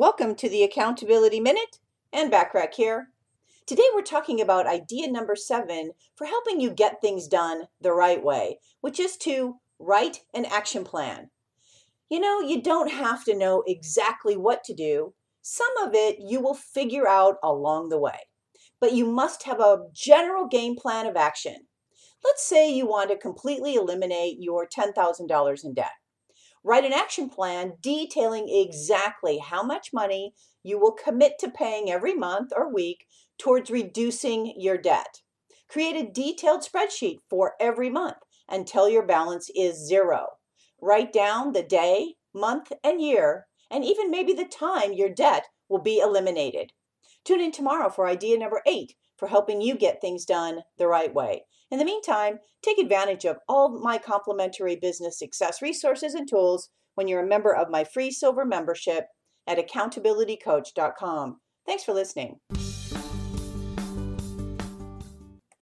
Welcome to the Accountability Minute and Backrack here. Today we're talking about idea number seven for helping you get things done the right way, which is to write an action plan. You know, you don't have to know exactly what to do. Some of it you will figure out along the way, but you must have a general game plan of action. Let's say you want to completely eliminate your $10,000 in debt. Write an action plan detailing exactly how much money you will commit to paying every month or week towards reducing your debt. Create a detailed spreadsheet for every month until your balance is zero. Write down the day, month, and year, and even maybe the time your debt will be eliminated. Tune in tomorrow for idea number eight for helping you get things done the right way. In the meantime, take advantage of all my complimentary business success resources and tools when you're a member of my free silver membership at accountabilitycoach.com. Thanks for listening.